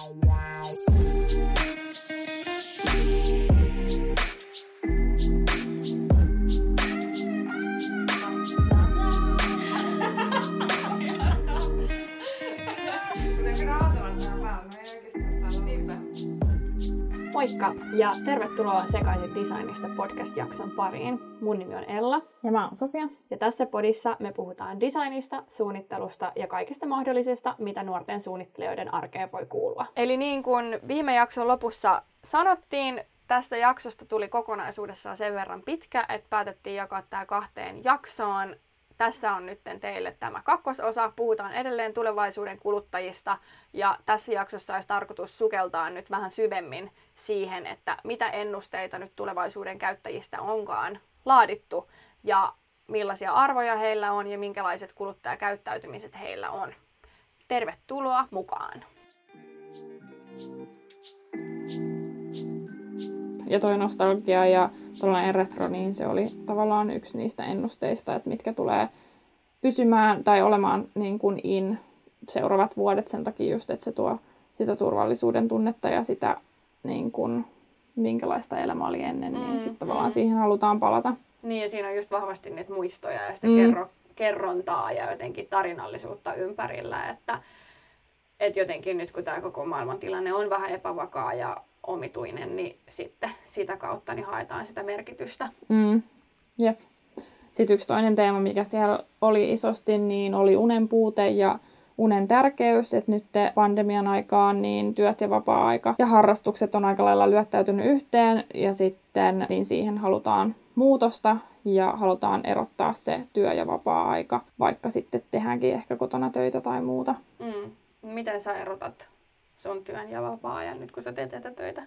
Wow, wow. Moikka ja tervetuloa Sekaisin designista podcast-jakson pariin. Mun nimi on Ella. Ja mä oon Sofia. Ja tässä podissa me puhutaan designista, suunnittelusta ja kaikesta mahdollisesta, mitä nuorten suunnittelijoiden arkeen voi kuulua. Eli niin kuin viime jakson lopussa sanottiin, tästä jaksosta tuli kokonaisuudessaan sen verran pitkä, että päätettiin jakaa tämä kahteen jaksoon. Tässä on nyt teille tämä kakkososa. Puhutaan edelleen tulevaisuuden kuluttajista ja tässä jaksossa olisi tarkoitus sukeltaa nyt vähän syvemmin siihen, että mitä ennusteita nyt tulevaisuuden käyttäjistä onkaan laadittu ja millaisia arvoja heillä on ja minkälaiset kuluttajakäyttäytymiset heillä on. Tervetuloa mukaan! Ja toi nostalgia ja tällainen retro, niin se oli tavallaan yksi niistä ennusteista, että mitkä tulee pysymään tai olemaan niin kuin in seuraavat vuodet sen takia just, että se tuo sitä turvallisuuden tunnetta ja sitä niin kuin, minkälaista elämä oli ennen, niin mm, sitten tavallaan mm. siihen halutaan palata. Niin, ja siinä on just vahvasti niitä muistoja ja sitä mm. kerro, kerrontaa ja jotenkin tarinallisuutta ympärillä, että et jotenkin nyt kun tämä koko maailman tilanne on vähän epävakaa ja omituinen, niin sitten sitä kautta niin haetaan sitä merkitystä. Mm. Jep. Sitten yksi toinen teema, mikä siellä oli isosti, niin oli unen puute ja unen tärkeys, että nyt pandemian aikaan niin työt ja vapaa-aika ja harrastukset on aika lailla lyöttäytynyt yhteen ja sitten niin siihen halutaan muutosta ja halutaan erottaa se työ- ja vapaa-aika, vaikka sitten tehdäänkin ehkä kotona töitä tai muuta. Mm. Miten sä erotat sun työn ja vapaa-ajan nyt, kun sä teet etätöitä?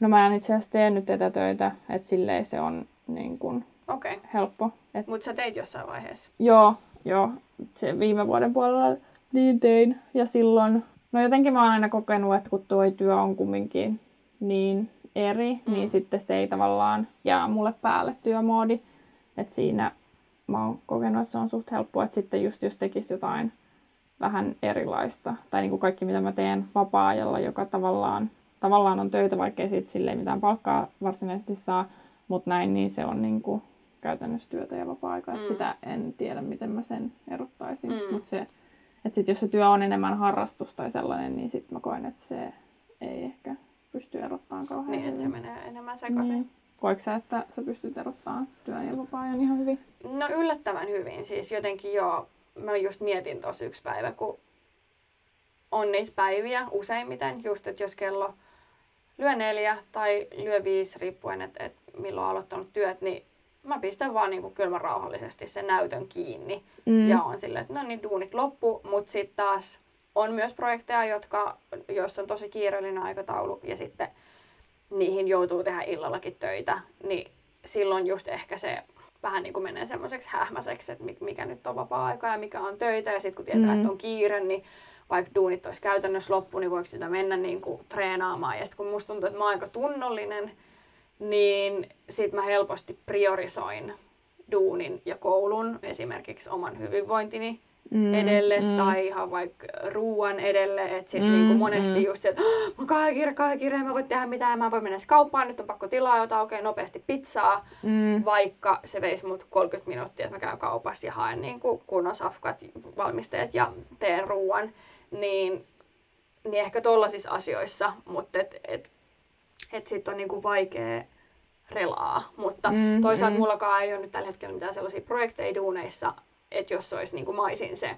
No mä en itse asiassa tee nyt etätöitä, että silleen se on niin kuin okay. helppo. Et... Mutta sä teit jossain vaiheessa? Joo, joo. Se viime vuoden puolella niin tein. Ja silloin, no jotenkin mä oon aina kokenut, että kun tuo työ on kumminkin niin eri, mm. niin sitten se ei tavallaan jää mulle päälle työmoodi. Että siinä mä oon kokenut, että se on suht helppoa, että sitten just jos tekisi jotain vähän erilaista, tai niin kuin kaikki mitä mä teen vapaa-ajalla, joka tavallaan, tavallaan on töitä, vaikka ei siitä silleen mitään palkkaa varsinaisesti saa, mutta näin, niin se on niin kuin käytännössä työtä ja vapaa-aikaa. Mm. Sitä en tiedä, miten mä sen erottaisin, mm. mutta se että sit jos se työ on enemmän harrastus tai sellainen, niin sitten mä koen, että se ei ehkä pysty erottamaan kauhean Niin, että se menee enemmän sekaisin. Niin. Koetko sä, että sä pystyt erottamaan työn ja vapaa-ajan ihan hyvin? No yllättävän hyvin. Siis jotenkin joo, mä just mietin tuossa yksi päivä, kun on niitä päiviä useimmiten, just että jos kello lyö neljä tai lyö viisi, riippuen, että et milloin on aloittanut työt, niin mä pistän vaan niin kylmän rauhallisesti sen näytön kiinni mm. ja on silleen, että no niin, duunit loppu, mutta sitten taas on myös projekteja, jotka, joissa on tosi kiireellinen aikataulu ja sitten niihin joutuu tehdä illallakin töitä, niin silloin just ehkä se vähän niin kuin menee semmoiseksi hähmäiseksi, että mikä nyt on vapaa-aika ja mikä on töitä ja sitten kun tietää, mm. että on kiire, niin vaikka duunit olisi käytännössä loppu, niin voiko sitä mennä niin kuin treenaamaan. Ja sitten kun musta tuntuu, että mä oon aika tunnollinen, niin sit mä helposti priorisoin duunin ja koulun, esimerkiksi oman hyvinvointini mm, edelle mm. tai ihan vaikka ruuan edelle. Että sit mm, niinku monesti mm. just se, että oh, kiire, kauhean kiire, mä voi tehdä mitään, mä voin mennä kauppaan, nyt on pakko tilaa jotain oikein nopeasti pizzaa. Mm. Vaikka se veisi mut 30 minuuttia, että mä käyn kaupassa ja haen niinku kunnon safkat, valmisteet ja teen ruuan. Niin, niin ehkä tollasissa asioissa, mutta et, et että sitten on niinku vaikea relaa. Mutta mm, toisaalta mm. mullakaan ei ole nyt tällä hetkellä mitään sellaisia projekteja duuneissa, että jos olisi niinku maisin se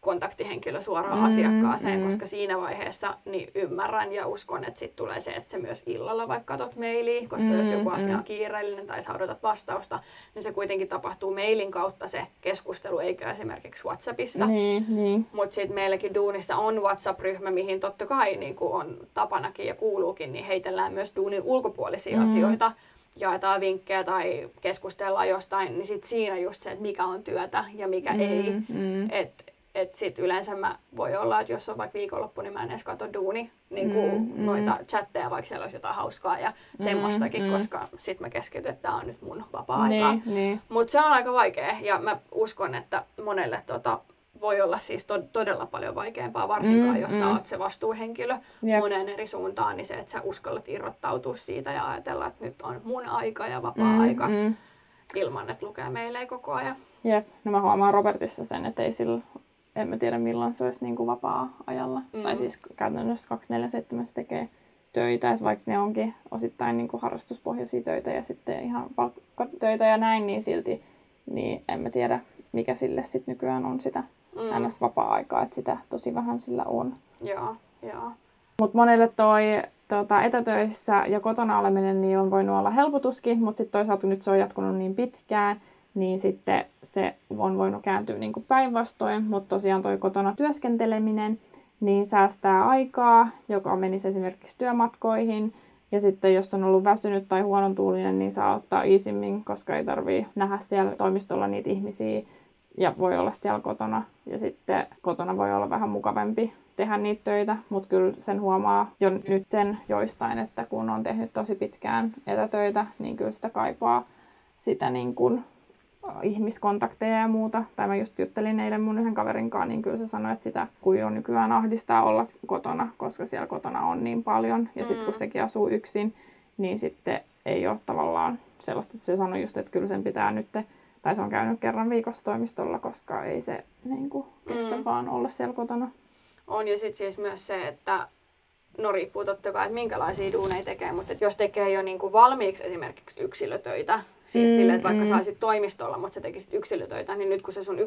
kontaktihenkilö suoraan mm, asiakkaaseen, mm. koska siinä vaiheessa niin ymmärrän ja uskon, että sitten tulee se, että se myös illalla vaikka katsot mailia, koska mm, jos joku asia on mm. kiireellinen tai sä odotat vastausta, niin se kuitenkin tapahtuu mailin kautta se keskustelu, eikä esimerkiksi WhatsAppissa. Niin, niin. Mutta sitten meilläkin duunissa on WhatsApp-ryhmä, mihin totta kai niin on tapanakin ja kuuluukin, niin heitellään myös duunin ulkopuolisia mm. asioita jaetaan vinkkejä tai keskustellaan jostain, niin sit siinä just se, että mikä on työtä ja mikä mm, ei. Mm. Et että sit yleensä mä voi olla, että jos on vaikka viikonloppu, niin mä en edes katso duuni niin kuin mm, mm. noita chatteja, vaikka siellä olisi jotain hauskaa ja mm, semmoistakin, mm. koska sit mä keskityn, että tää on nyt mun vapaa-aika. Niin, niin. Mutta se on aika vaikea ja mä uskon, että monelle tota, voi olla siis to- todella paljon vaikeampaa, varsinkaan Mm, jos sä mm. oot se vastuuhenkilö Jep. moneen eri suuntaan, niin se, että sä uskallat irrottautua siitä ja ajatella, että nyt on mun aika ja vapaa-aika Mm, mm. ilman, että lukee meille koko ajan. Jep, no mä huomaan Robertissa sen, että ei sillä, en mä tiedä milloin se olisi niin kuin vapaa-ajalla. Mm. Tai siis käytännössä 247 se tekee töitä, että vaikka ne onkin osittain niin kuin harrastuspohjaisia töitä ja sitten ihan palkkatöitä ja näin, niin silti niin en mä tiedä, mikä sille sitten nykyään on sitä Mm. ns. vapaa-aikaa, että sitä tosi vähän sillä on. Joo, joo. Mutta monelle toi tota, etätöissä ja kotona oleminen niin on voinut olla helpotuskin, mutta sitten toisaalta nyt se on jatkunut niin pitkään, niin sitten se on voinut kääntyä niin kuin päinvastoin, mutta tosiaan toi kotona työskenteleminen niin säästää aikaa, joka menisi esimerkiksi työmatkoihin, ja sitten jos on ollut väsynyt tai huonontuulinen, niin saa ottaa iisimmin, koska ei tarvii nähdä siellä toimistolla niitä ihmisiä ja voi olla siellä kotona. Ja sitten kotona voi olla vähän mukavampi tehdä niitä töitä, mutta kyllä sen huomaa jo nyt sen joistain, että kun on tehnyt tosi pitkään etätöitä, niin kyllä sitä kaipaa sitä niin kuin ihmiskontakteja ja muuta. Tai mä just juttelin eilen mun yhden kaverin kanssa, niin kyllä se sanoi, että sitä kun on nykyään ahdistaa olla kotona, koska siellä kotona on niin paljon. Ja sitten kun Mm. sekin asuu yksin, niin sitten ei ole tavallaan sellaista, että se sanoi just, että kyllä sen pitää nyt, tai se on käynyt kerran viikossa toimistolla, koska ei se niin kuin, kestä Mm. vaan olla siellä kotona. On ja sitten siis myös se, että no riippuu totta kai, että minkälaisia duuneja tekee, mutta jos tekee jo niinku valmiiksi esimerkiksi yksilötöitä, siis Mm, silleen, että vaikka mm. saisit toimistolla, mutta sä tekisit yksilötöitä, niin nyt kun se sun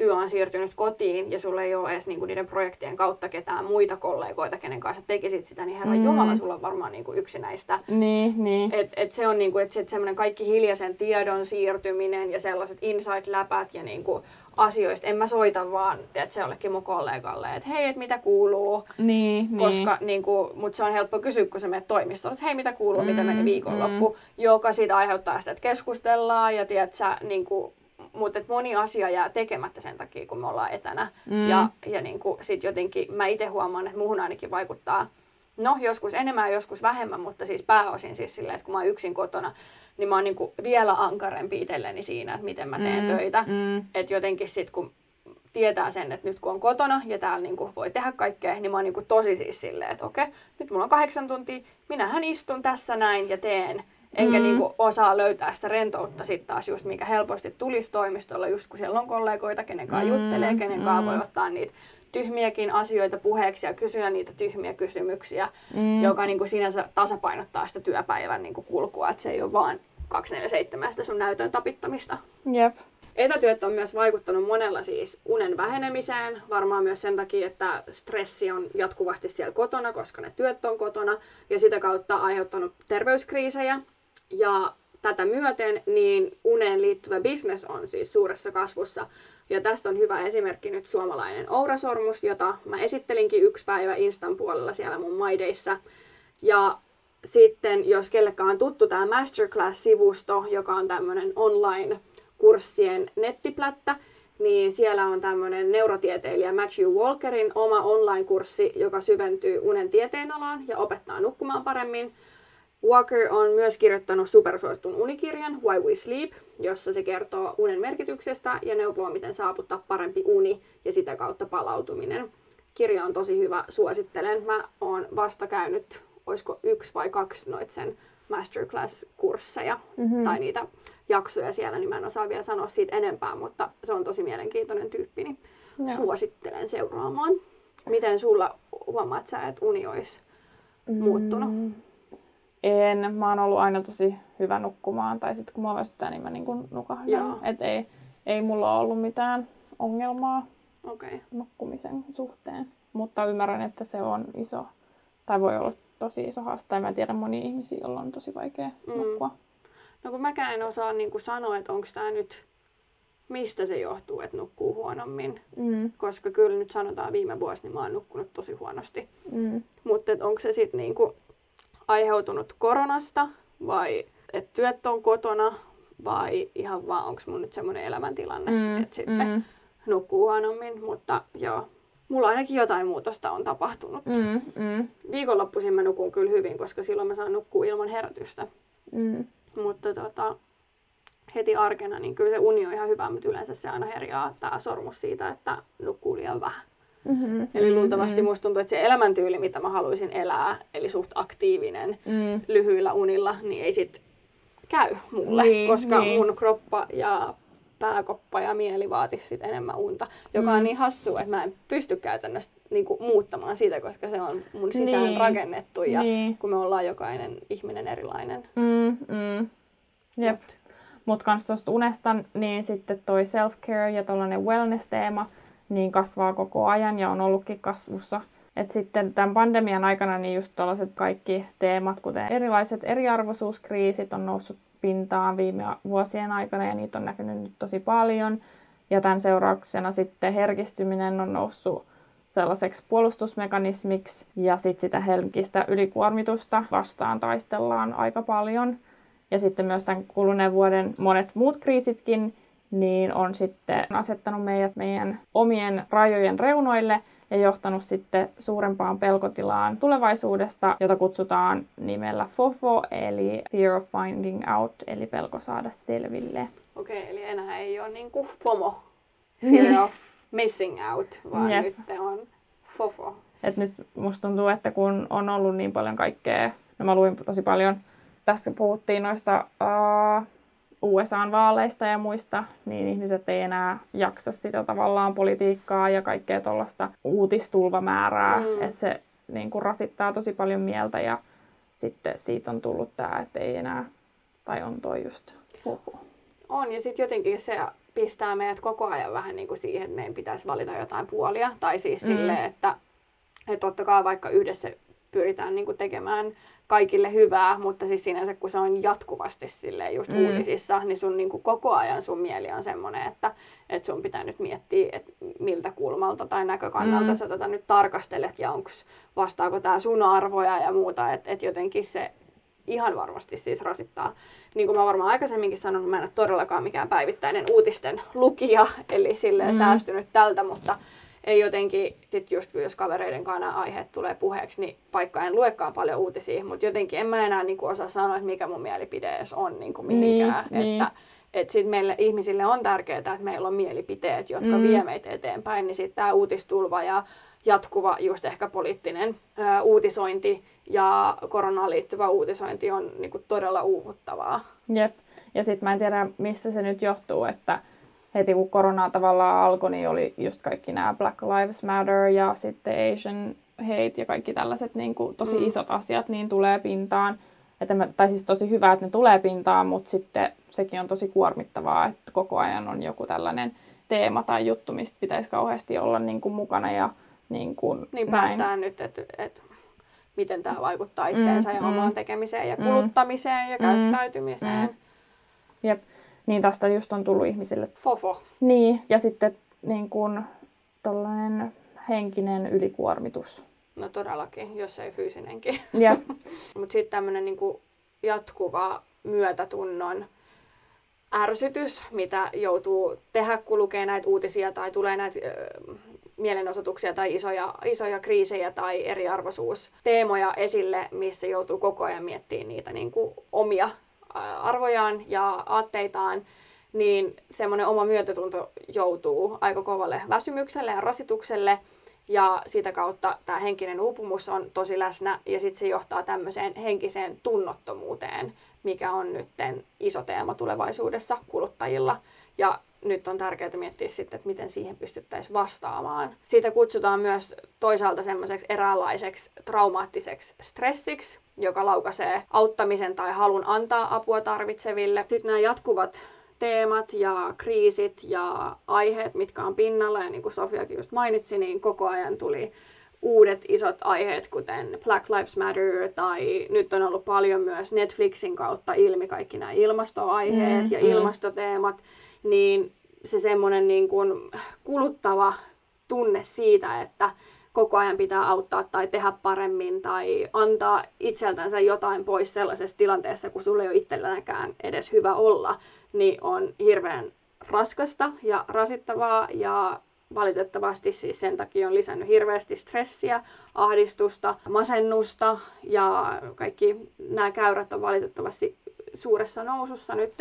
yksilötyö on siirtynyt kotiin ja sulla ei ole edes niinku niiden projektien kautta ketään muita kollegoita, kenen kanssa tekisit sitä, niin herran Mm. mm. jumala, sulla on varmaan niinku yksinäistä. Niin, niin. Et, et se on niinku, et se, et semmoinen kaikki hiljaisen tiedon siirtyminen ja sellaiset insight-läpät ja niinku asioista. En mä soita vaan, tiedät, se jollekin mun kollegalle, että hei, et mitä kuuluu. Niin, niin. Koska, niin kuin, mutta se on helppo kysyä, kun sä menet toimistoon, että hei, mitä kuuluu, mm, mitä Mm, meni viikonloppu, mm. joka siitä aiheuttaa sitä, että keskustellaan ja tiedät sä, niin kuin, mutta et moni asia jää tekemättä sen takia, kun me ollaan etänä. Mm. Ja, ja niin kuin, sit jotenkin mä itse huomaan, että muhun ainakin vaikuttaa, no joskus enemmän ja joskus vähemmän, mutta siis pääosin siis silleen, että kun mä oon yksin kotona, niin mä oon niin kuin vielä ankarempi itselleni siinä, että miten mä teen Mm, töitä. mm. Että jotenkin sit kun tietää sen, että nyt kun on kotona ja täällä niinku voi tehdä kaikkea, niin mä oon niinku tosi siis silleen, että okei, nyt mulla on kahdeksan tuntia, minähän istun tässä näin ja teen. Enkä Mm. mm. niinku osaa löytää sitä rentoutta sitten taas just, mikä helposti tulisi toimistolla, just kun siellä on kollegoita, kenen kanssa Mm, juttelee, kenen kanssa mm. voi ottaa niitä tyhmiäkin asioita puheeksi ja kysyä niitä tyhmiä kysymyksiä, Mm. joka niinku sinänsä tasapainottaa sitä työpäivän niinku kulkua, että se ei ole vaan 247 sitä sun näytön tapittamista. Jep. Etätyöt on myös vaikuttanut monella siis unen vähenemiseen, varmaan myös sen takia, että stressi on jatkuvasti siellä kotona, koska ne työt on kotona, ja sitä kautta aiheuttanut terveyskriisejä. Ja tätä myöten niin uneen liittyvä business on siis suuressa kasvussa. Ja tästä on hyvä esimerkki nyt suomalainen Ourasormus, jota mä esittelinkin yksi päivä Instan puolella siellä mun maideissa. Ja sitten, jos kellekään on tuttu tämä Masterclass-sivusto, joka on tämmöinen online-kurssien nettiplättä, niin siellä on tämmöinen neurotieteilijä Matthew Walkerin oma online-kurssi, joka syventyy unen tieteenalaan ja opettaa nukkumaan paremmin. Walker on myös kirjoittanut supersuositun unikirjan Why We Sleep, jossa se kertoo unen merkityksestä ja neuvoo, miten saavuttaa parempi uni ja sitä kautta palautuminen. Kirja on tosi hyvä, suosittelen. Mä oon vasta käynyt, olisiko yksi vai kaksi noit sen masterclass-kursseja Mhm. tai niitä jaksoja siellä, niin mä en osaa vielä sanoa siitä enempää, mutta se on tosi mielenkiintoinen tyyppi, niin Joo. suosittelen seuraamaan. Miten sulla huomaat sä, että uni olisi muuttunut? En. Mä oon ollut aina tosi hyvä nukkumaan. Tai sitten kun mua väsyttää, niin mä niin kuin nukahdan. Et ei, ei mulla ollut mitään ongelmaa. Okay. nukkumisen suhteen. Mutta ymmärrän, että se on iso, tai voi olla tosi iso haaste. Mä tiedän monia ihmisiä, joilla on tosi vaikea Mm. nukkua. No kun mäkään en osaa niin kuin sanoa, että onko tämä nyt, mistä se johtuu, että nukkuu huonommin. Mm. Koska kyllä nyt sanotaan viime vuosi, niin mä oon nukkunut tosi huonosti. Mm. Mutta onko se sitten niinku aiheutunut koronasta vai että työt on kotona vai ihan vaan onko mun nyt semmoinen elämäntilanne, Mm. että sitten Mm. nukkuu huonommin. Mutta joo, mulla ainakin jotain muutosta on tapahtunut. Mm. Mm. Viikonloppuisin mä nukun kyllä hyvin, koska silloin mä saan nukkua ilman herätystä. Mm. Mutta tota, heti arkena, niin kyllä se uni on ihan hyvä, mutta yleensä se aina herjaa tämä sormus siitä, että nukkuu liian vähän. Mm-hmm. Eli luultavasti mm-hmm. musta tuntuu, että se elämäntyyli, mitä mä haluaisin elää, eli suht aktiivinen mm. lyhyillä unilla, niin ei sit käy mulle, niin, koska niin. mun kroppa ja pääkoppa ja mieli vaatisi sit enemmän unta, joka mm. on niin hassu, että mä en pysty käytännössä niinku muuttamaan sitä, koska se on mun sisään niin. rakennettu ja niin. kun me ollaan jokainen ihminen erilainen. Mm, mm. Jep. Mutta kans tuosta unesta, niin sitten toi self-care ja tällainen wellness-teema, niin kasvaa koko ajan ja on ollutkin kasvussa. Et sitten tämän pandemian aikana niin just tällaiset kaikki teemat, kuten erilaiset eriarvoisuuskriisit on noussut pintaan viime vuosien aikana ja niitä on näkynyt nyt tosi paljon. Ja tämän seurauksena sitten herkistyminen on noussut sellaiseksi puolustusmekanismiksi ja sitten sitä henkistä ylikuormitusta vastaan taistellaan aika paljon. Ja sitten myös tämän kuluneen vuoden monet muut kriisitkin niin on sitten asettanut meidät meidän omien rajojen reunoille ja johtanut sitten suurempaan pelkotilaan tulevaisuudesta, jota kutsutaan nimellä FOFO, eli Fear of Finding Out, eli pelko saada selville. Okei, okay, eli enää ei ole niin kuin FOMO, Fear of Missing Out, vaan yep. nyt on FOFO. Et nyt musta tuntuu, että kun on ollut niin paljon kaikkea, no mä luin tosi paljon, tässä puhuttiin noista uh, USA-vaaleista ja muista, niin ihmiset ei enää jaksa sitä tavallaan politiikkaa ja kaikkea tuollaista uutistulvamäärää, mm. että se niin kuin rasittaa tosi paljon mieltä ja sitten siitä on tullut tämä, että ei enää, tai on toi just huhu. On, ja sitten jotenkin se pistää meidät koko ajan vähän niin kuin siihen, että meidän pitäisi valita jotain puolia, tai siis mm. silleen, että, että totta kai vaikka yhdessä pyritään niin kuin tekemään kaikille hyvää, mutta siis sinänsä kun se on jatkuvasti silleen just mm. uutisissa, niin sun niin kuin koko ajan sun mieli on semmoinen, että, että sun pitää nyt miettiä, että miltä kulmalta tai näkökannalta mm. sä tätä nyt tarkastelet ja onko vastaako tämä sun arvoja ja muuta, että et jotenkin se ihan varmasti siis rasittaa. Niin kuin mä varmaan aikaisemminkin sanonut, mä en ole todellakaan mikään päivittäinen uutisten lukija, eli silleen mm. säästynyt tältä, mutta ei jotenkin, sit just jos kavereiden kanssa aiheet tulee puheeksi, niin vaikka en luekaan paljon uutisia, mutta jotenkin en mä enää niin kuin osaa sanoa, että mikä mun mielipide edes on niin kuin mihinkään. Niin, että, niin. Että sit meille ihmisille on tärkeää, että meillä on mielipiteet, jotka mm. vie meitä eteenpäin, niin sitten tämä uutistulva ja jatkuva just ehkä poliittinen ää, uutisointi ja koronaan liittyvä uutisointi on niin kuin todella uuvuttavaa. Jep. Ja sitten mä en tiedä, mistä se nyt johtuu, että heti kun korona tavallaan alkoi, niin oli just kaikki nämä Black Lives Matter ja sitten Asian hate ja kaikki tällaiset niin kuin, tosi mm. isot asiat niin tulee pintaan. Että mä, tai siis tosi hyvä, että ne tulee pintaan, mutta sitten sekin on tosi kuormittavaa, että koko ajan on joku tällainen teema tai juttu, mistä pitäisi kauheasti olla niin kuin, mukana ja niin kuin, niin päättää nyt, että, että miten tämä vaikuttaa itseensä mm, ja mm, omaan tekemiseen ja mm. kuluttamiseen mm, ja käyttäytymiseen. Mm. Jep. Niin tästä just on tullut ihmisille. Fofo. Niin, ja sitten niin kuin tollainen henkinen ylikuormitus. No todellakin, jos ei fyysinenkin. Yep. Mutta sitten tämmöinen niinku jatkuva myötätunnon ärsytys, mitä joutuu tehdä, kun lukee näitä uutisia tai tulee näitä ö, mielenosoituksia tai isoja, isoja kriisejä tai eriarvoisuusteemoja esille, missä joutuu koko ajan miettimään niitä niin kuin omia arvojaan ja aatteitaan, niin semmoinen oma myötätunto joutuu aika kovalle väsymykselle ja rasitukselle. Ja sitä kautta tämä henkinen uupumus on tosi läsnä ja sitten se johtaa tämmöiseen henkiseen tunnottomuuteen, mikä on nyt iso teema tulevaisuudessa kuluttajilla. Ja nyt on tärkeää miettiä sitten, että miten siihen pystyttäisiin vastaamaan. Siitä kutsutaan myös toisaalta semmoiseksi eräänlaiseksi traumaattiseksi stressiksi, joka laukaisee auttamisen tai halun antaa apua tarvitseville. Sitten nämä jatkuvat teemat ja kriisit ja aiheet, mitkä on pinnalla, ja niin kuin Sofiakin just mainitsi, niin koko ajan tuli uudet isot aiheet, kuten Black Lives Matter, tai nyt on ollut paljon myös Netflixin kautta ilmi kaikki nämä ilmastoaiheet mm, ja mm. ilmastoteemat, niin se semmoinen niin kuin kuluttava tunne siitä, että koko ajan pitää auttaa tai tehdä paremmin tai antaa itseltänsä jotain pois sellaisessa tilanteessa, kun sulle ei ole itselläkään edes hyvä olla, niin on hirveän raskasta ja rasittavaa ja valitettavasti siis sen takia on lisännyt hirveästi stressiä, ahdistusta, masennusta ja kaikki nämä käyrät on valitettavasti suuressa nousussa nyt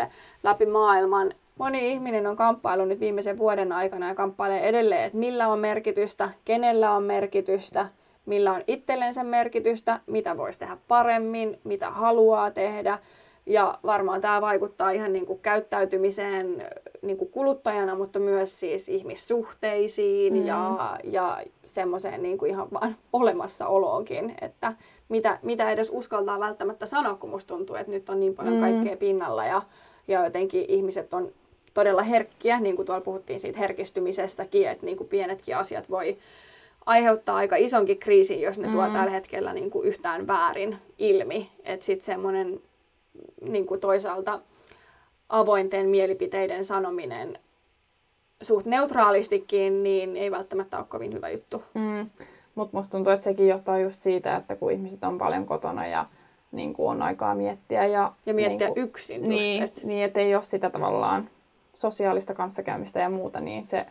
läpi maailman. Moni ihminen on kamppailu nyt viimeisen vuoden aikana ja kamppailee edelleen, että millä on merkitystä, kenellä on merkitystä, millä on itsellensä merkitystä, mitä voisi tehdä paremmin, mitä haluaa tehdä. Ja varmaan tämä vaikuttaa ihan niin kuin käyttäytymiseen niin kuin kuluttajana, mutta myös siis ihmissuhteisiin mm. ja, ja semmoiseen niin kuin ihan vaan olemassaoloonkin, että mitä, mitä edes uskaltaa välttämättä sanoa, kun musta tuntuu, että nyt on niin paljon mm. kaikkea pinnalla ja, ja jotenkin ihmiset on todella herkkiä, niin kuin tuolla puhuttiin siitä herkistymisestäkin, että niin kuin pienetkin asiat voi aiheuttaa aika isonkin kriisin, jos ne mm. tuo tällä hetkellä niin kuin yhtään väärin ilmi. Että sitten semmoinen niin kuin toisaalta avointen mielipiteiden sanominen suht neutraalistikin, niin ei välttämättä ole kovin hyvä juttu. Mm. Mutta musta tuntuu, että sekin johtaa just siitä, että kun ihmiset on paljon kotona ja niin kuin on aikaa miettiä. Ja, ja miettiä niin kuin, yksin just, Niin, et... niin että ei ole sitä tavallaan sosiaalista kanssakäymistä ja muuta, niin se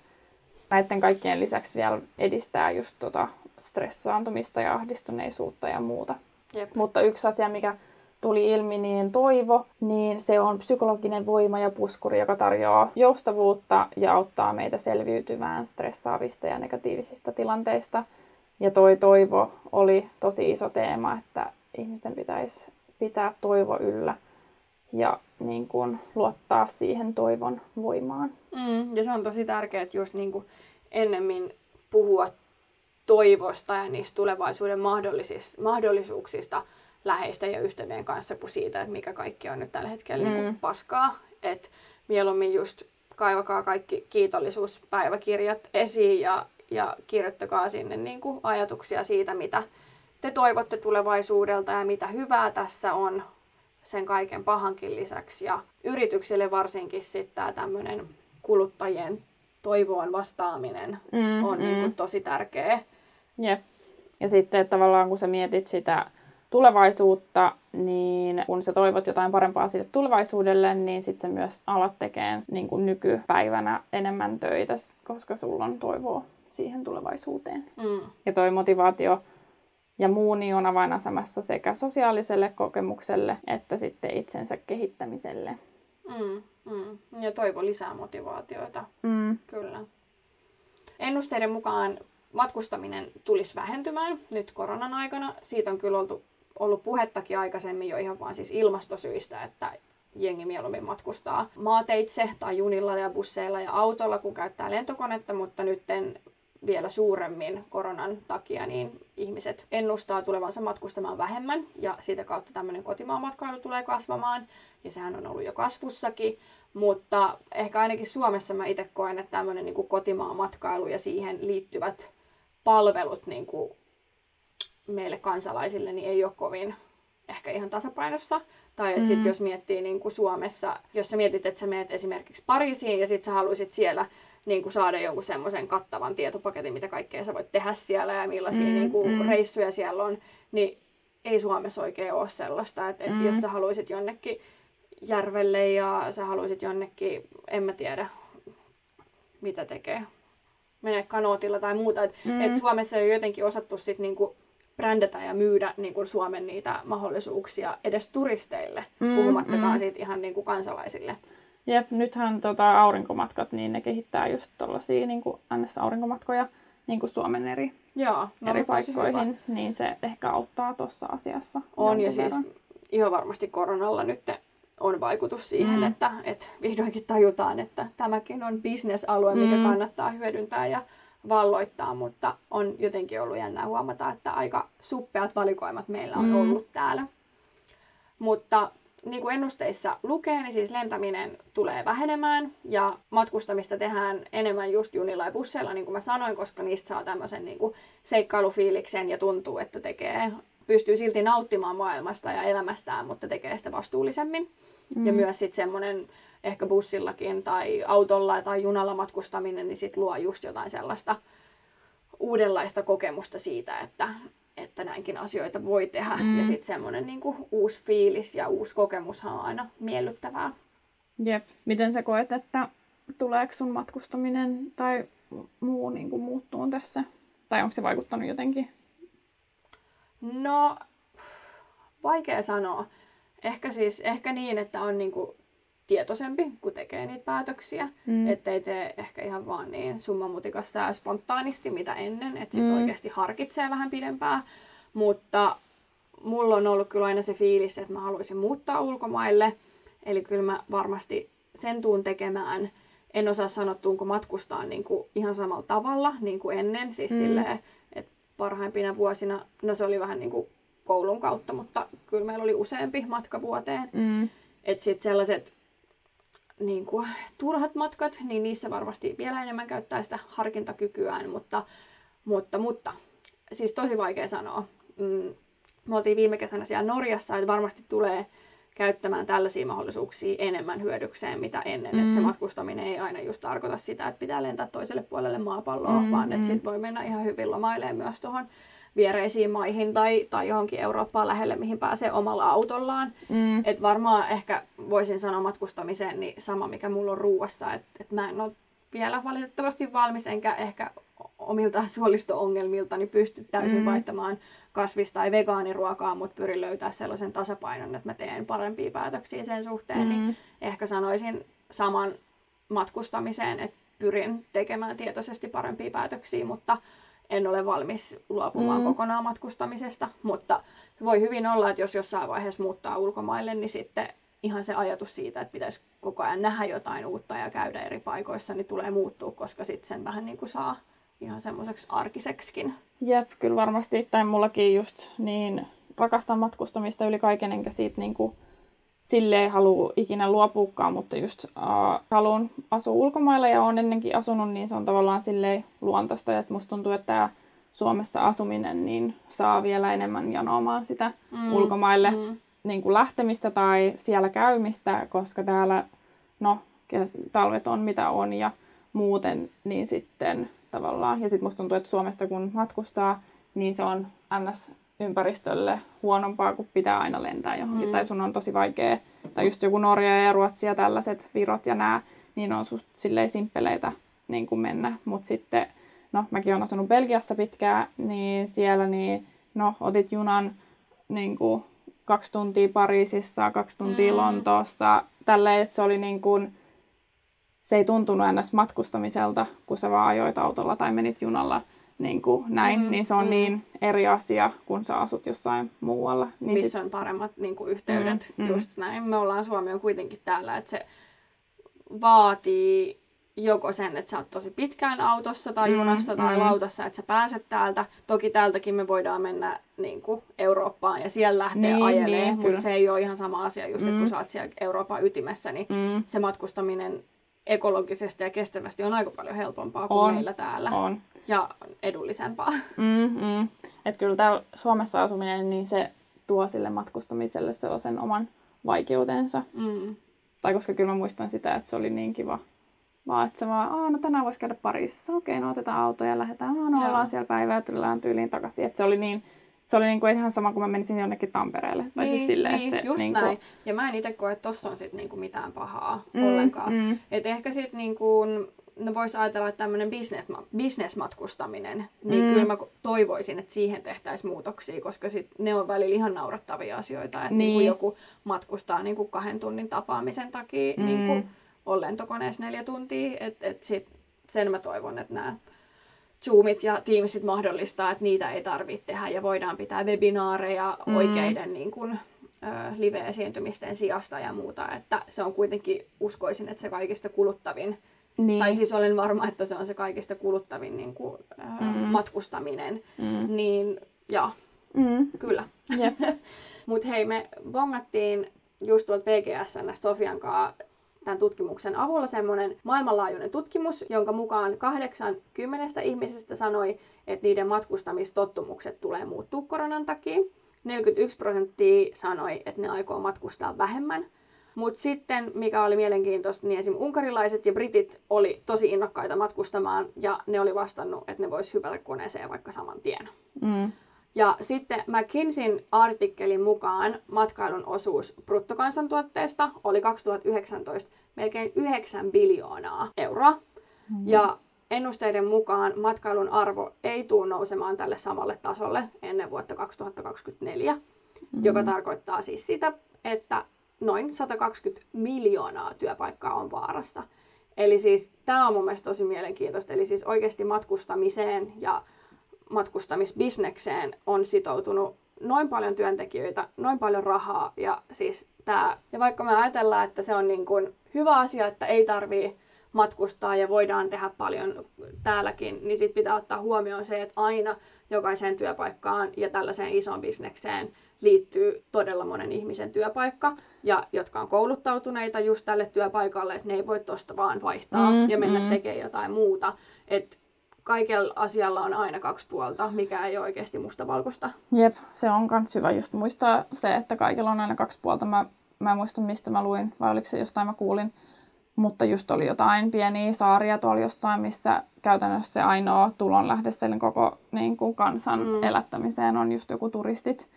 näiden kaikkien lisäksi vielä edistää just tota stressaantumista ja ahdistuneisuutta ja muuta. Jep. Mutta yksi asia, mikä tuli ilmi, niin toivo, niin se on psykologinen voima ja puskuri, joka tarjoaa joustavuutta ja auttaa meitä selviytymään stressaavista ja negatiivisista tilanteista. Ja toi toivo oli tosi iso teema, että ihmisten pitäisi pitää toivo yllä ja niin kuin luottaa siihen toivon voimaan. Mm, ja se on tosi tärkeää just niin kuin ennemmin puhua toivosta ja niistä tulevaisuuden mahdollisuuksista läheisten ja ystävien kanssa kuin siitä, että mikä kaikki on nyt tällä hetkellä mm. niin kuin paskaa. Et mieluummin just kaivakaa kaikki kiitollisuuspäiväkirjat esiin ja, ja kirjoittakaa sinne niin kuin ajatuksia siitä, mitä te toivotte tulevaisuudelta ja mitä hyvää tässä on sen kaiken pahankin lisäksi. Ja yrityksille varsinkin sitten tämä tämmöinen kuluttajien toivoon vastaaminen mm, on mm. Niin kuin tosi tärkeä. Jep. Ja sitten että tavallaan kun sä mietit sitä tulevaisuutta, niin kun sä toivot jotain parempaa sille tulevaisuudelle, niin sitten sä myös alat tekemään niin kuin nykypäivänä enemmän töitä, koska sulla on toivoa siihen tulevaisuuteen. Mm. Ja toi motivaatio ja muu niin on avainasemassa sekä sosiaaliselle kokemukselle että sitten itsensä kehittämiselle. Mm, mm. Ja toivo lisää motivaatioita. Mm. Kyllä. Ennusteiden mukaan matkustaminen tulisi vähentymään nyt koronan aikana. Siitä on kyllä oltu, ollut puhettakin aikaisemmin jo ihan vaan siis ilmastosyistä, että jengi mieluummin matkustaa maateitse tai junilla ja busseilla ja autolla, kun käyttää lentokonetta, mutta nytten vielä suuremmin koronan takia, niin ihmiset ennustaa tulevansa matkustamaan vähemmän ja siitä kautta tämmöinen kotimaamatkailu tulee kasvamaan ja sehän on ollut jo kasvussakin, mutta ehkä ainakin Suomessa mä itse koen, että tämmöinen niin kotimaamatkailu ja siihen liittyvät palvelut niin kuin meille kansalaisille niin ei ole kovin ehkä ihan tasapainossa. Tai että sit jos miettii niin kuin Suomessa, jos sä mietit, että sä meet esimerkiksi Pariisiin ja sit sä haluaisit siellä niin kuin saada jonkun semmoisen kattavan tietopaketin, mitä kaikkea sä voit tehdä siellä ja millaisia mm, niin kuin mm. reissuja siellä on, niin ei Suomessa oikein ole sellaista. Että mm. jos sä haluaisit jonnekin järvelle ja sä haluaisit jonnekin, en mä tiedä, mitä tekee, mene kanootilla tai muuta. Että mm. et Suomessa ei ole jotenkin osattu sit niinku brändätä ja myydä niinku Suomen niitä mahdollisuuksia edes turisteille, mm, puhumattakaan mm. siitä ihan niinku kansalaisille. Jep, nythän tota, aurinkomatkat, niin ne kehittää just tuollaisia niin NS-aurinkomatkoja niin kuin Suomen eri, Joo, no, eri paikkoihin, niin se ehkä auttaa tuossa asiassa. On ja siis ihan varmasti koronalla nyt on vaikutus siihen, mm. että, että vihdoinkin tajutaan, että tämäkin on bisnesalue, mikä mm. kannattaa hyödyntää ja valloittaa, mutta on jotenkin ollut jännää huomata, että aika suppeat valikoimat meillä on mm. ollut täällä. Mutta niin kuin ennusteissa lukee, niin siis lentäminen tulee vähenemään ja matkustamista tehdään enemmän just junilla ja busseilla, niin kuin mä sanoin, koska niistä saa tämmöisen niin kuin seikkailufiiliksen ja tuntuu, että tekee, pystyy silti nauttimaan maailmasta ja elämästään, mutta tekee sitä vastuullisemmin. Mm. Ja myös sitten semmoinen ehkä bussillakin tai autolla tai junalla matkustaminen, niin sitten luo just jotain sellaista uudenlaista kokemusta siitä, että, että näinkin asioita voi tehdä. Mm. Ja sitten semmoinen niinku uusi fiilis ja uusi kokemus on aina miellyttävää. Jep. Miten sä koet, että tuleeko sun matkustaminen tai muu niinku muuttuu tässä? Tai onko se vaikuttanut jotenkin? No, vaikea sanoa. ehkä siis ehkä niin, että on niinku tietoisempi, kun tekee niitä päätöksiä. Mm. Ettei tee ehkä ihan vaan niin summamutikassa ja spontaanisti mitä ennen. Että sitten mm. oikeasti harkitsee vähän pidempään. Mutta mulla on ollut kyllä aina se fiilis, että mä haluaisin muuttaa ulkomaille. Eli kyllä mä varmasti sen tuun tekemään. En osaa sanoa, tuunko matkustaa niin kuin ihan samalla tavalla niin kuin ennen. Siis mm. silleen, että parhaimpina vuosina, no se oli vähän niin kuin koulun kautta, mutta kyllä meillä oli useampi matka vuoteen. Mm. Että sitten sellaiset niin kuin, turhat matkat, niin niissä varmasti vielä enemmän käyttää sitä harkintakykyään, mutta, mutta, mutta siis tosi vaikea sanoa. Mm, me oltiin viime kesänä siellä Norjassa, että varmasti tulee käyttämään tällaisia mahdollisuuksia enemmän hyödykseen mitä ennen. Mm. Että se matkustaminen ei aina just tarkoita sitä, että pitää lentää toiselle puolelle maapalloa, mm, vaan että mm. sit voi mennä ihan hyvin lomailemaan myös tuohon viereisiin maihin tai, tai johonkin Eurooppaan lähelle, mihin pääsee omalla autollaan. Mm. Et varmaan ehkä voisin sanoa matkustamiseen niin sama, mikä mulla on ruuassa, että et mä en ole vielä valitettavasti valmis, enkä ehkä omilta suolisto-ongelmilta niin pysty täysin mm. vaihtamaan kasvis- tai vegaaniruokaa, mutta pyrin löytää sellaisen tasapainon, että mä teen parempia päätöksiä sen suhteen, niin mm. niin ehkä sanoisin saman matkustamiseen, että pyrin tekemään tietoisesti parempia päätöksiä, mutta en ole valmis luopumaan mm. kokonaan matkustamisesta, mutta voi hyvin olla, että jos jossain vaiheessa muuttaa ulkomaille, niin sitten ihan se ajatus siitä, että pitäisi koko ajan nähdä jotain uutta ja käydä eri paikoissa, niin tulee muuttua, koska sitten sen vähän niin kuin saa ihan semmoiseksi arkiseksikin. Jep, kyllä varmasti. Tai mullakin just niin rakastan matkustamista yli kaiken, enkä siitä niin kuin sille ei halua ikinä luopuukaan, mutta just äh, haluan asua ulkomailla ja olen ennenkin asunut, niin se on tavallaan sille luontaista. Että musta tuntuu, että tämä Suomessa asuminen niin saa vielä enemmän janoamaan sitä mm. ulkomaille mm. Niin kuin lähtemistä tai siellä käymistä, koska täällä no, talvet on mitä on ja muuten, niin sitten tavallaan. Ja sitten musta tuntuu, että Suomesta kun matkustaa, niin se on ns ympäristölle huonompaa, kun pitää aina lentää johonkin. Mm. Tai sun on tosi vaikea, tai just joku Norja ja Ruotsi ja tällaiset virot ja nämä, niin on suht silleen simppeleitä niin kuin mennä. Mutta sitten, no mäkin olen asunut Belgiassa pitkään, niin siellä niin, no otit junan niin kuin kaksi tuntia Pariisissa, kaksi tuntia mm. Lontoossa, tälleen, että se oli niin kuin, se ei tuntunut ennäs matkustamiselta, kun sä vaan ajoit autolla tai menit junalla niin kuin näin, mm, niin se on mm. niin eri asia, kun sä asut jossain muualla. Niin Missä sit... on paremmat niin kuin yhteydet, mm, mm. just näin. Me ollaan, Suomi on kuitenkin täällä, että se vaatii joko sen, että sä oot tosi pitkään autossa tai mm, junassa tai mm. lautassa, että sä pääset täältä. Toki täältäkin me voidaan mennä niin kuin Eurooppaan ja siellä lähteä niin, ajelemaan, niin, mutta se ei ole ihan sama asia, just mm. että kun sä oot siellä Euroopan ytimessä, niin mm. se matkustaminen ekologisesti ja kestävästi on aika paljon helpompaa kuin on, meillä täällä. On ja edullisempaa. Mm, mm. Että kyllä täällä Suomessa asuminen, niin se tuo sille matkustamiselle sellaisen oman vaikeutensa. Mm. Tai koska kyllä mä muistan sitä, että se oli niin kiva. Vaan että se vaan, Aa, no tänään voisi käydä Pariisissa. Okei, no otetaan auto ja lähdetään. Aa, no ollaan siellä päivää ja tyyliin takaisin. Että se oli niin, se oli niinku ihan sama kuin mä menisin jonnekin Tampereelle. Tai siis niin, siis silleen, niin, että se, just niinku... näin. Ja mä en itse koe, että tossa on sit niinku mitään pahaa mm, ollenkaan. Mm. Et ehkä sit niinku, no voisi ajatella, että tämmöinen business, business-matkustaminen, niin mm. kyllä mä toivoisin, että siihen tehtäisiin muutoksia, koska sit ne on välillä ihan naurattavia asioita, että niin. Niin joku matkustaa niin kuin kahden tunnin tapaamisen takia mm. niin kuin on lentokoneessa neljä tuntia, että et sit sen mä toivon, että nämä Zoomit ja Teamsit mahdollistaa, että niitä ei tarvitse tehdä ja voidaan pitää webinaareja mm. oikeiden niin kuin, live-esiintymisten sijasta ja muuta, että se on kuitenkin, uskoisin, että se kaikista kuluttavin niin. Tai siis olen varma, että se on se kaikista kuluttavin niin kuin, mm. matkustaminen. Mm. Niin, ja mm. kyllä. Yep. Mutta hei, me bongattiin just tuolta PGSN Sofian kanssa tämän tutkimuksen avulla semmoinen maailmanlaajuinen tutkimus, jonka mukaan 80 ihmisestä sanoi, että niiden matkustamistottumukset tulee muuttua koronan takia. 41 prosenttia sanoi, että ne aikoo matkustaa vähemmän. Mutta sitten, mikä oli mielenkiintoista, niin esim. unkarilaiset ja britit oli tosi innokkaita matkustamaan ja ne oli vastannut, että ne vois hypätä koneeseen vaikka saman tien. Mm. Ja sitten McKinseyn artikkelin mukaan matkailun osuus bruttokansantuotteesta oli 2019 melkein 9 biljoonaa euroa. Mm. Ja ennusteiden mukaan matkailun arvo ei tule nousemaan tälle samalle tasolle ennen vuotta 2024, mm. joka tarkoittaa siis sitä, että noin 120 miljoonaa työpaikkaa on vaarassa. Eli siis tämä on mun mielestä tosi mielenkiintoista. Eli siis oikeasti matkustamiseen ja matkustamisbisnekseen on sitoutunut noin paljon työntekijöitä, noin paljon rahaa ja siis tää. Ja vaikka me ajatellaan, että se on niin kuin hyvä asia, että ei tarvii matkustaa ja voidaan tehdä paljon täälläkin, niin sitten pitää ottaa huomioon se, että aina jokaiseen työpaikkaan ja tällaiseen isoon bisnekseen liittyy todella monen ihmisen työpaikka, ja jotka on kouluttautuneita just tälle työpaikalle, että ne ei voi tuosta vaan vaihtaa mm, ja mennä mm. tekemään jotain muuta. Et kaikella asialla on aina kaksi puolta, mikä ei ole oikeasti mustavalkoista. Jep, se on myös hyvä just muistaa se, että kaikilla on aina kaksi puolta. Mä, mä en muista, mistä mä luin, vai oliko se jostain mä kuulin, mutta just oli jotain pieniä saaria tuolla jossain, missä käytännössä se ainoa tulonlähde sen koko niin kuin kansan mm. elättämiseen on just joku turistit.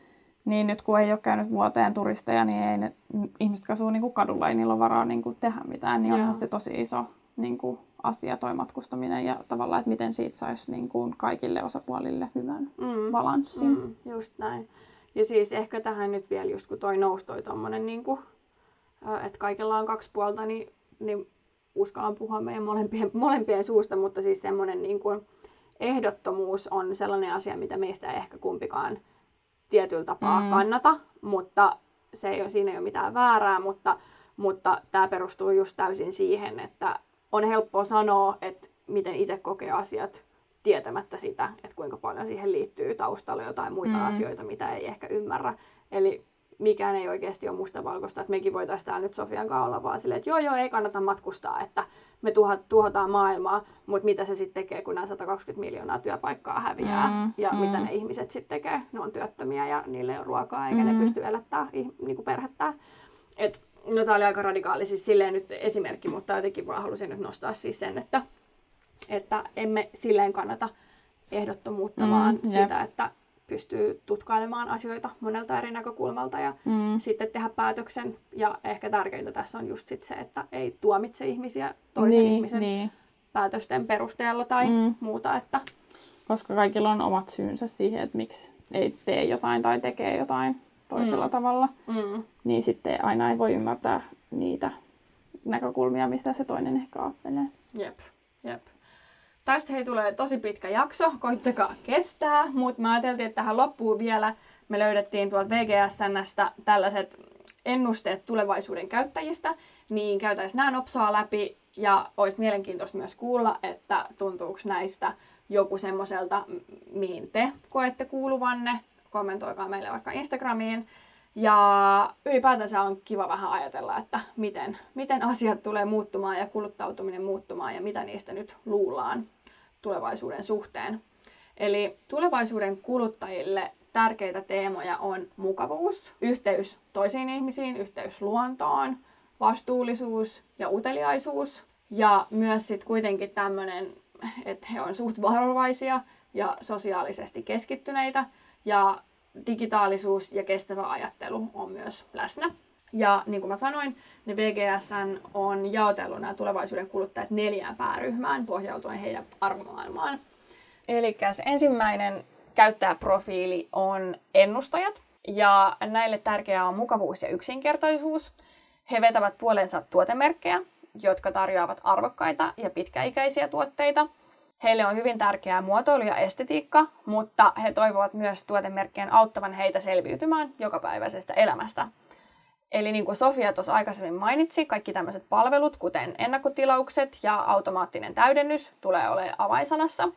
Niin nyt kun ei ole käynyt vuoteen turisteja, niin ei ne ihmiset, jotka asuu niin kuin kadulla, ei niillä ole varaa niin kuin tehdä mitään. Niin onhan se tosi iso niin kuin asia toi matkustaminen ja tavallaan, että miten siitä saisi niin kuin kaikille osapuolille hyvän mm. balanssin. Mm, just näin. Ja siis ehkä tähän nyt vielä just kun toi nousi toi tommonen, niin kuin, että kaikilla on kaksi puolta, niin, niin uskallan puhua meidän molempien, molempien suusta, mutta siis semmoinen niin kuin ehdottomuus on sellainen asia, mitä meistä ei ehkä kumpikaan tietyllä tapaa mm. kannata, mutta se ei ole, siinä ei ole mitään väärää, mutta, mutta tämä perustuu just täysin siihen, että on helppo sanoa, että miten itse kokee asiat tietämättä sitä, että kuinka paljon siihen liittyy taustalla jotain muita mm. asioita, mitä ei ehkä ymmärrä. Eli mikään ei oikeasti ole mustavalkoista, että mekin voitaisiin täällä nyt Sofian kanssa olla vaan silleen, että joo joo, ei kannata matkustaa, että me tuhotaan maailmaa, mutta mitä se sitten tekee, kun nämä 120 miljoonaa työpaikkaa häviää mm, ja mm. mitä ne ihmiset sitten tekee, ne on työttömiä ja niille ei ole ruokaa eikä mm. ne pysty elättämään niin kuin perhettä. Et, no tämä oli aika radikaali siis silleen nyt esimerkki, mutta jotenkin vaan halusin nyt nostaa siis sen, että, että emme silleen kannata ehdottomuutta, mm, vaan jep. sitä, että pystyy tutkailemaan asioita monelta eri näkökulmalta ja mm. sitten tehdä päätöksen. Ja ehkä tärkeintä tässä on just sit se, että ei tuomitse ihmisiä toisen niin, ihmisen niin. päätösten perusteella tai mm. muuta. Että... Koska kaikilla on omat syynsä siihen, että miksi ei tee jotain tai tekee jotain toisella mm. tavalla. Mm. Niin sitten aina ei voi ymmärtää niitä näkökulmia, mistä se toinen ehkä ajattelee. Jep, jep. Tästä hei tulee tosi pitkä jakso, koittakaa kestää, mutta mä ajateltiin, että tähän loppuun vielä me löydettiin tuolta VGSNstä tällaiset ennusteet tulevaisuuden käyttäjistä, niin käytäisiin nämä nopsaa läpi ja olisi mielenkiintoista myös kuulla, että tuntuuko näistä joku semmoiselta, mihin te koette kuuluvanne. Kommentoikaa meille vaikka Instagramiin. Ja ylipäätänsä on kiva vähän ajatella, että miten, miten asiat tulee muuttumaan ja kuluttautuminen muuttumaan ja mitä niistä nyt luullaan tulevaisuuden suhteen. Eli tulevaisuuden kuluttajille tärkeitä teemoja on mukavuus, yhteys toisiin ihmisiin, yhteys luontoon, vastuullisuus ja uteliaisuus. Ja myös sitten kuitenkin tämmöinen, että he on suht varovaisia ja sosiaalisesti keskittyneitä. Ja digitaalisuus ja kestävä ajattelu on myös läsnä. Ja niin kuin mä sanoin, niin VGSN on jaotellut nämä tulevaisuuden kuluttajat neljään pääryhmään pohjautuen heidän arvomaailmaan. Eli ensimmäinen käyttäjäprofiili on ennustajat. Ja näille tärkeää on mukavuus ja yksinkertaisuus. He vetävät puolensa tuotemerkkejä, jotka tarjoavat arvokkaita ja pitkäikäisiä tuotteita. Heille on hyvin tärkeää muotoilu ja estetiikka, mutta he toivovat myös tuotemerkkien auttavan heitä selviytymään jokapäiväisestä elämästä – Eli niin kuin Sofia tuossa aikaisemmin mainitsi, kaikki tämmöiset palvelut, kuten ennakkotilaukset ja automaattinen täydennys, tulee olemaan avainsanassa.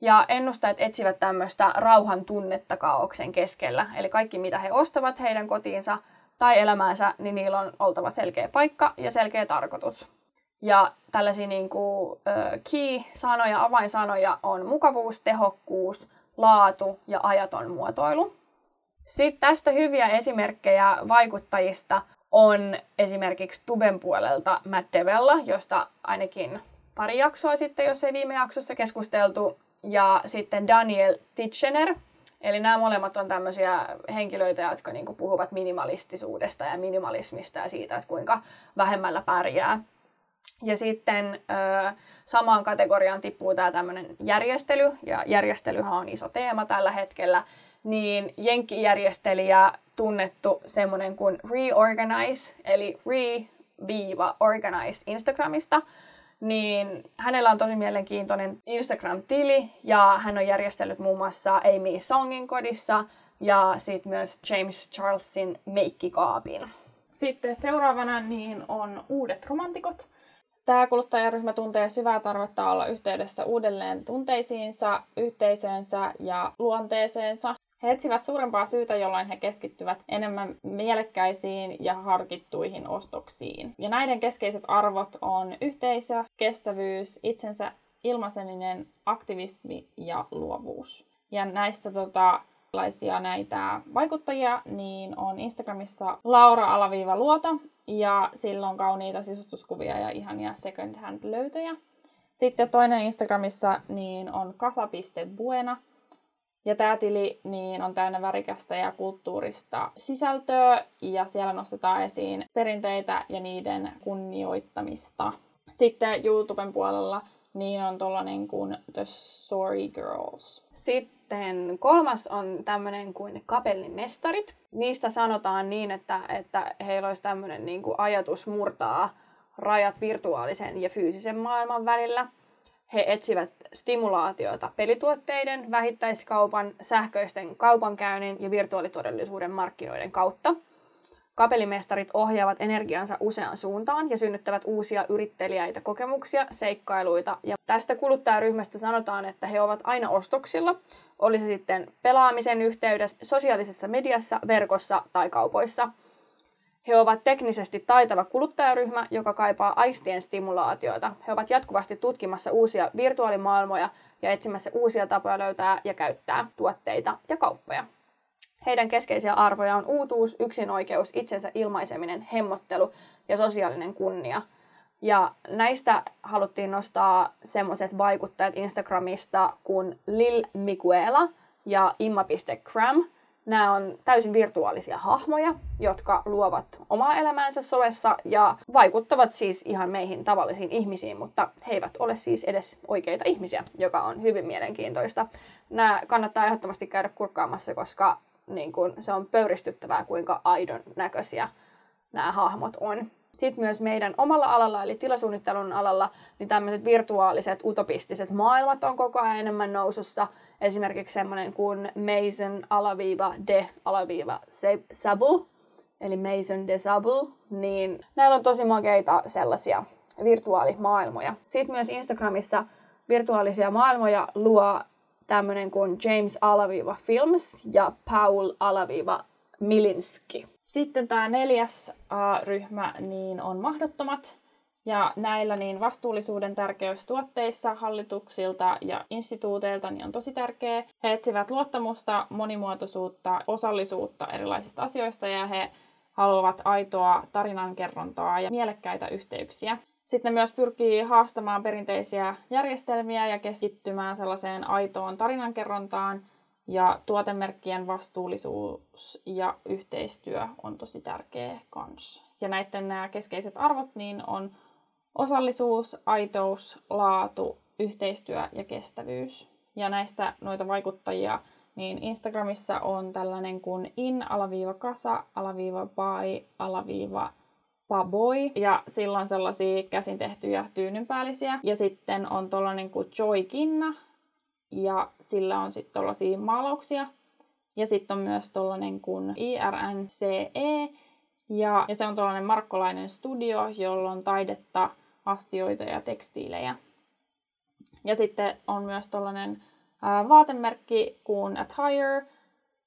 Ja ennustajat etsivät tämmöistä rauhan tunnetta kaauksen keskellä. Eli kaikki, mitä he ostavat heidän kotiinsa tai elämäänsä, niin niillä on oltava selkeä paikka ja selkeä tarkoitus. Ja tällaisia niin kuin, key-sanoja, avainsanoja on mukavuus, tehokkuus, laatu ja ajaton muotoilu. Sitten tästä hyviä esimerkkejä vaikuttajista on esimerkiksi Tuben puolelta Matt Devella, josta ainakin pari jaksoa sitten, jos ei viime jaksossa keskusteltu, ja sitten Daniel Titchener. Eli nämä molemmat on tämmöisiä henkilöitä, jotka niinku puhuvat minimalistisuudesta ja minimalismista ja siitä, että kuinka vähemmällä pärjää. Ja sitten samaan kategoriaan tippuu tämä tämmöinen järjestely, ja järjestelyhän on iso teema tällä hetkellä, niin jenkkijärjestelijä tunnettu semmoinen kuin Reorganize, eli re-organize Instagramista, niin hänellä on tosi mielenkiintoinen Instagram-tili ja hän on järjestellyt muun muassa Amy Songin kodissa ja sitten myös James Charlesin meikkikaapin. Sitten seuraavana niin on uudet romantikot. Tämä kuluttajaryhmä tuntee syvää tarvetta olla yhteydessä uudelleen tunteisiinsa, yhteisöönsä ja luonteeseensa. He etsivät suurempaa syytä, jolloin he keskittyvät enemmän mielekkäisiin ja harkittuihin ostoksiin. Ja näiden keskeiset arvot on yhteisö, kestävyys, itsensä ilmaiseminen, aktivismi ja luovuus. Ja näistä tota, näitä vaikuttajia, niin on Instagramissa Laura-luota ja sillä on kauniita sisustuskuvia ja ihania second hand löytöjä. Sitten toinen Instagramissa niin on kasa.buena, ja tämä tili niin on täynnä värikästä ja kulttuurista sisältöä ja siellä nostetaan esiin perinteitä ja niiden kunnioittamista. Sitten YouTuben puolella niin on tollanen kuin The Sorry Girls. Sitten kolmas on tämmöinen kuin kapellimestarit. Niistä sanotaan niin, että, että heillä olisi tämmöinen niin kuin ajatus murtaa rajat virtuaalisen ja fyysisen maailman välillä – he etsivät stimulaatiota pelituotteiden, vähittäiskaupan, sähköisten kaupankäynnin ja virtuaalitodellisuuden markkinoiden kautta. Kapelimestarit ohjaavat energiansa useaan suuntaan ja synnyttävät uusia yrittelijäitä kokemuksia, seikkailuita. Ja tästä kuluttajaryhmästä sanotaan, että he ovat aina ostoksilla, oli se sitten pelaamisen yhteydessä, sosiaalisessa mediassa, verkossa tai kaupoissa – he ovat teknisesti taitava kuluttajaryhmä, joka kaipaa aistien stimulaatioita. He ovat jatkuvasti tutkimassa uusia virtuaalimaailmoja ja etsimässä uusia tapoja löytää ja käyttää tuotteita ja kauppoja. Heidän keskeisiä arvoja on uutuus, yksinoikeus, itsensä ilmaiseminen, hemmottelu ja sosiaalinen kunnia. Ja näistä haluttiin nostaa semmoiset vaikuttajat Instagramista kuin Lil Miguela ja Imma.cram, Nämä on täysin virtuaalisia hahmoja, jotka luovat omaa elämäänsä sovessa ja vaikuttavat siis ihan meihin tavallisiin ihmisiin, mutta he eivät ole siis edes oikeita ihmisiä, joka on hyvin mielenkiintoista. Nämä kannattaa ehdottomasti käydä kurkkaamassa, koska niin kun, se on pöyristyttävää, kuinka aidon näköisiä nämä hahmot on. Sitten myös meidän omalla alalla, eli tilasuunnittelun alalla, niin tämmöiset virtuaaliset, utopistiset maailmat on koko ajan enemmän nousussa. Esimerkiksi semmoinen kuin Mason alaviiva de alaviiva Sable, eli Mason de Sable, niin näillä on tosi makeita sellaisia virtuaalimaailmoja. Sitten myös Instagramissa virtuaalisia maailmoja luo tämmöinen kuin James alaviiva Films ja Paul alaviiva Milinski. Sitten tämä neljäs uh, ryhmä niin on mahdottomat. Ja näillä niin vastuullisuuden tärkeys tuotteissa, hallituksilta ja instituuteilta niin on tosi tärkeä. He etsivät luottamusta, monimuotoisuutta, osallisuutta erilaisista asioista ja he haluavat aitoa tarinankerrontaa ja mielekkäitä yhteyksiä. Sitten ne myös pyrkii haastamaan perinteisiä järjestelmiä ja keskittymään sellaiseen aitoon tarinankerrontaan – ja tuotemerkkien vastuullisuus ja yhteistyö on tosi tärkeä kans. Ja näiden nämä keskeiset arvot niin on osallisuus, aitous, laatu, yhteistyö ja kestävyys. Ja näistä noita vaikuttajia, niin Instagramissa on tällainen kuin in-kasa, paboy. Ja silloin sellaisia käsin tehtyjä tyynynpäällisiä. Ja sitten on tollainen kuin Joy Kinna, ja sillä on sitten tuollaisia maalauksia. Ja sitten on myös tuollainen kuin IRNCE, ja, ja se on tuollainen markkolainen studio, jolla on taidetta, astioita ja tekstiilejä. Ja sitten on myös tuollainen vaatemerkki kuin Attire,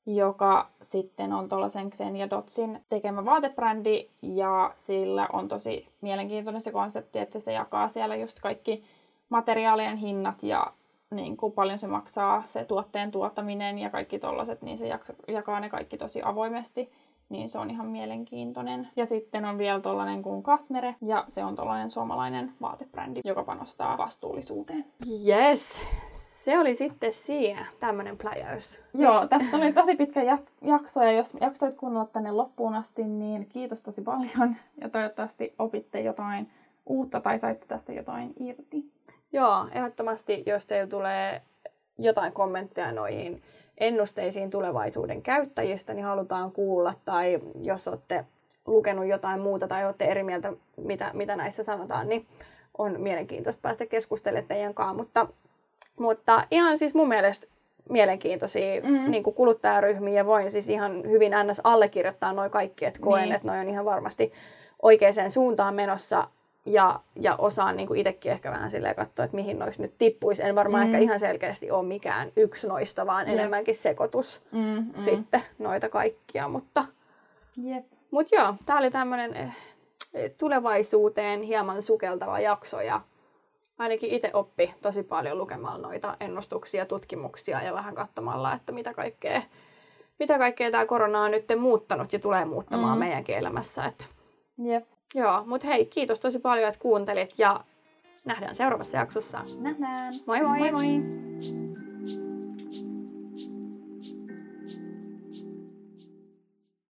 joka sitten on tuollaisen Xenia Dotsin tekemä vaatebrändi, ja sillä on tosi mielenkiintoinen se konsepti, että se jakaa siellä just kaikki materiaalien hinnat ja niin kuin paljon se maksaa se tuotteen tuottaminen ja kaikki tollaset, niin se jakaa ne kaikki tosi avoimesti. Niin se on ihan mielenkiintoinen. Ja sitten on vielä tollanen kuin Kasmere, ja se on tollanen suomalainen vaatebrändi, joka panostaa vastuullisuuteen. Yes! Se oli sitten siinä tämmönen pläjäys. Joo, tästä oli tosi pitkä jakso, ja jos jaksoit kuunnella tänne loppuun asti, niin kiitos tosi paljon, ja toivottavasti opitte jotain uutta tai saitte tästä jotain irti. Joo, ehdottomasti, jos teillä tulee jotain kommentteja noihin ennusteisiin tulevaisuuden käyttäjistä, niin halutaan kuulla. Tai jos olette lukenut jotain muuta tai olette eri mieltä, mitä, mitä näissä sanotaan, niin on mielenkiintoista päästä keskustelemaan teidän kanssa. Mutta, mutta ihan siis mun mielestä mielenkiintoisia mm. niin kuin kuluttajaryhmiä ja voin siis ihan hyvin ns. allekirjoittaa noin kaikki, että koen, niin. että noin on ihan varmasti oikeaan suuntaan menossa ja, ja osaan niin kuin itsekin ehkä vähän silleen katsoa, että mihin noissa nyt tippuisi. En varmaan mm. ehkä ihan selkeästi ole mikään yksi noista, vaan Jep. enemmänkin sekoitus mm, mm. sitten noita kaikkia. Mutta, Jep. Mut joo, tämä oli tämmöinen eh, tulevaisuuteen hieman sukeltava jakso ja ainakin itse oppi tosi paljon lukemalla noita ennustuksia, tutkimuksia ja vähän katsomalla, että mitä kaikkea, mitä kaikkea tämä korona on nyt muuttanut ja tulee muuttamaan mm. meidänkin elämässä. Että Jep. Joo, mutta hei, kiitos tosi paljon, että kuuntelit ja nähdään seuraavassa jaksossa. Nähdään. Moi moi! Moi moi!